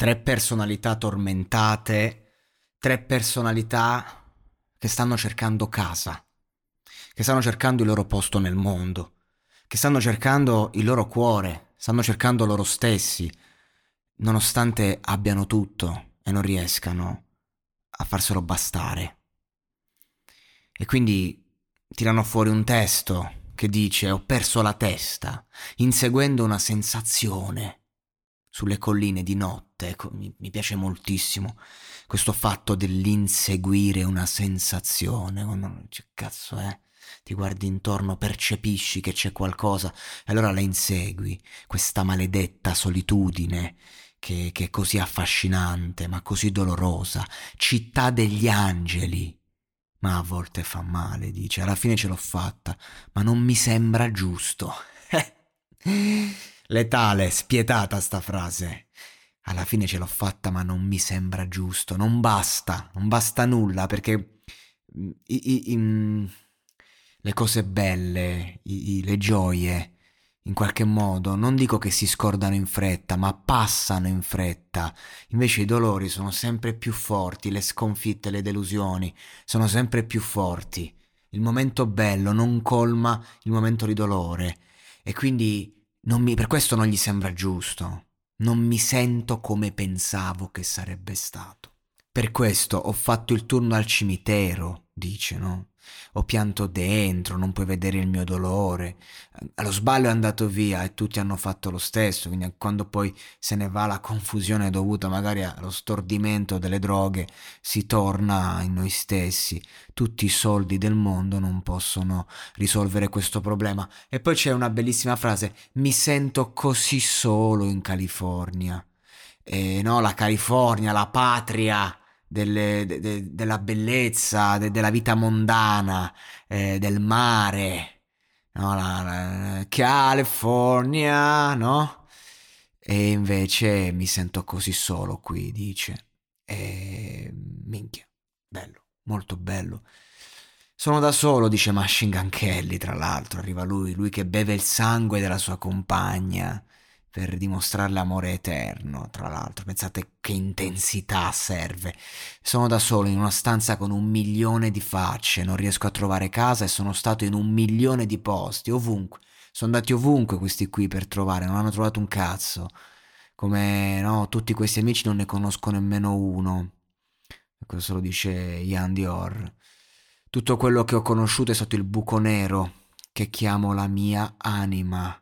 Tre personalità tormentate, tre personalità che stanno cercando casa, che stanno cercando il loro posto nel mondo, che stanno cercando il loro cuore, stanno cercando loro stessi, nonostante abbiano tutto e non riescano a farselo bastare. E quindi tirano fuori un testo che dice ho perso la testa, inseguendo una sensazione sulle colline di notte, ecco, mi, mi, piace moltissimo questo fatto dell'inseguire una sensazione, oh, che cazzo è? Ti guardi intorno, percepisci che c'è qualcosa e allora la insegui, questa maledetta solitudine che, che è così affascinante ma così dolorosa, città degli angeli. Ma a volte fa male, dice, alla fine ce l'ho fatta, ma non mi sembra giusto. Letale, spietata sta frase. Alla fine ce l'ho fatta, ma non mi sembra giusto. Non basta, non basta nulla perché mm, i, i, i, le cose belle, le gioie, in qualche modo, non dico che si scordano in fretta, ma passano in fretta. Invece i dolori sono sempre più forti, le sconfitte, le delusioni sono sempre più forti. Il momento bello non colma il momento di dolore e quindi mi, per questo non gli sembra giusto. Non mi sento come pensavo che sarebbe stato. Per questo ho fatto il turno al cimitero, dice, no? Ho pianto dentro, non puoi vedere il mio dolore. Allo sbaglio è andato via e tutti hanno fatto lo stesso, quindi quando poi se ne va la confusione dovuta magari allo stordimento delle droghe, si torna in noi stessi. Tutti i soldi del mondo non possono risolvere questo problema. E poi c'è una bellissima frase, mi sento così solo in California. E no, la California, la patria delle, de, de, della bellezza, de, della vita mondana, eh, del mare, no? la, la, California, no? E invece mi sento così solo qui, dice. E minchia, bello, molto bello. Sono da solo, dice Machine Gun Kelly, tra l'altro, arriva lui, lui che beve il sangue della sua compagna per dimostrare l'amore eterno, tra l'altro. Pensate che intensità serve. Sono da solo in una stanza con un milione di facce, non riesco a trovare casa e sono stato in un milione di posti, ovunque. Sono andati ovunque questi qui per trovare, non hanno trovato un cazzo. Come no, tutti questi amici non ne conosco nemmeno uno. Questo lo dice Ian Dior. Tutto quello che ho conosciuto è stato il buco nero che chiamo la mia anima.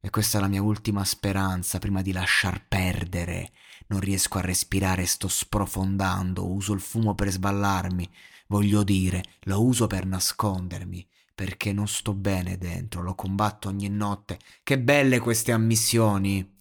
E questa è la mia ultima speranza prima di lasciar perdere. Non riesco a respirare, sto sprofondando, uso il fumo per sballarmi. Voglio dire, lo uso per nascondermi, perché non sto bene dentro, lo combatto ogni notte. Che belle queste ammissioni!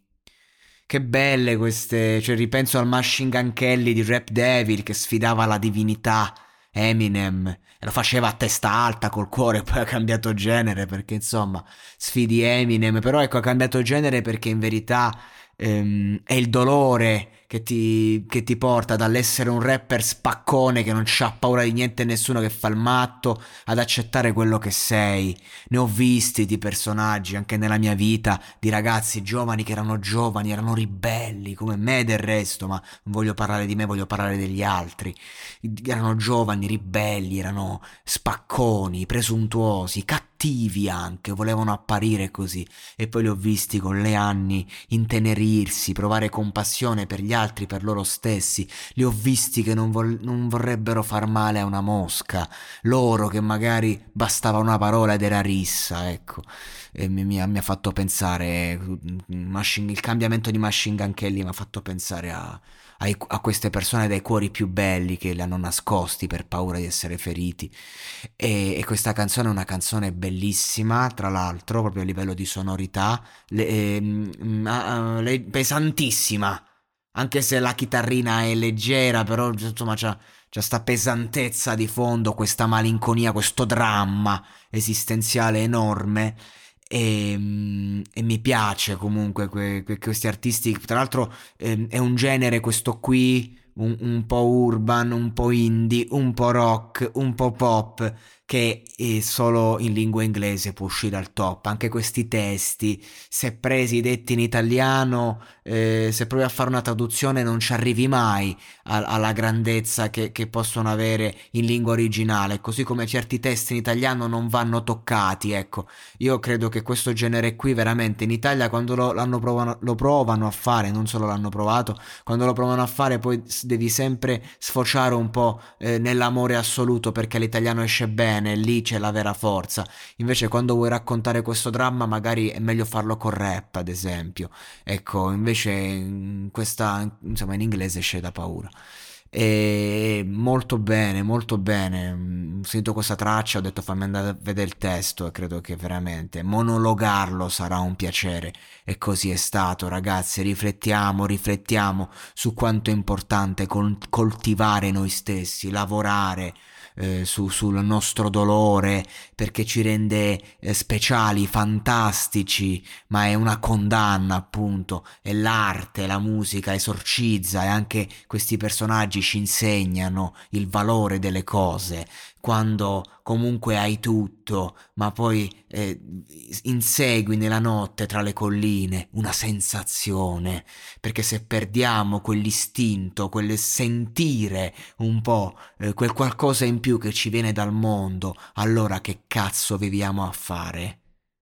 Che belle queste, cioè ripenso al Machine Gun Kelly di Rap Devil che sfidava la divinità Eminem e lo faceva a testa alta col cuore, poi ha cambiato genere perché insomma sfidi Eminem, però ecco ha cambiato genere perché in verità ehm, è il dolore che ti, che ti porta dall'essere un rapper spaccone che non ha paura di niente e nessuno che fa il matto ad accettare quello che sei. Ne ho visti di personaggi anche nella mia vita, di ragazzi giovani che erano giovani, erano ribelli come me del resto, ma non voglio parlare di me, voglio parlare degli altri. Erano giovani, ribelli, erano spacconi, presuntuosi, cattivi anche, volevano apparire così e poi li ho visti con le anni intenerirsi, provare compassione per gli altri, per loro stessi, li ho visti che non, vol- non vorrebbero far male a una mosca, loro che magari bastava una parola ed era rissa, ecco, e mi, mi, mi ha fatto pensare, machine, il cambiamento di Machine Gun Kelly mi ha fatto pensare a, a, a queste persone dai cuori più belli che li hanno nascosti per paura di essere feriti. E, e questa canzone è una canzone bellissima, tra l'altro, proprio a livello di sonorità, le, eh, le, pesantissima, anche se la chitarrina è leggera, però insomma c'ha, c'ha sta pesantezza di fondo, questa malinconia, questo dramma esistenziale enorme. E, e, mi piace comunque que, que, questi artisti. Tra l'altro, eh, è un genere questo qui un, un, po' urban, un po' indie, un po' rock, un po' pop, che solo in lingua inglese può uscire al top. Anche questi testi, se presi detti in italiano, eh, se provi a fare una traduzione non ci arrivi mai a, alla grandezza che, che, possono avere in lingua originale, così come certi testi in italiano non vanno toccati. Ecco, io credo che questo genere qui veramente in Italia quando lo, provano, lo provano a fare, non solo l'hanno provato, quando lo provano a fare poi devi sempre sfociare un po' eh, nell'amore assoluto perché l'italiano esce bene, lì c'è la vera forza. Invece quando vuoi raccontare questo dramma magari è meglio farlo con rap, ad esempio. Ecco, invece questa, insomma, in inglese esce da paura. E molto bene, molto bene. Mm, sento questa traccia, ho detto fammi andare a vedere il testo e credo che veramente monologarlo sarà un piacere. E così è stato, ragazzi. Riflettiamo, riflettiamo su quanto è importante coltivare noi stessi, lavorare eh, su, sul nostro dolore perché ci rende eh, speciali, fantastici, ma è una condanna appunto, e l'arte, la musica esorcizza e anche questi personaggi ci insegnano il valore delle cose, quando comunque hai tutto, ma poi eh, insegui nella notte tra le colline una sensazione, perché se perdiamo quell'istinto, quel sentire un po', eh, quel qualcosa in più che ci viene dal mondo, allora che cazzo viviamo a fare?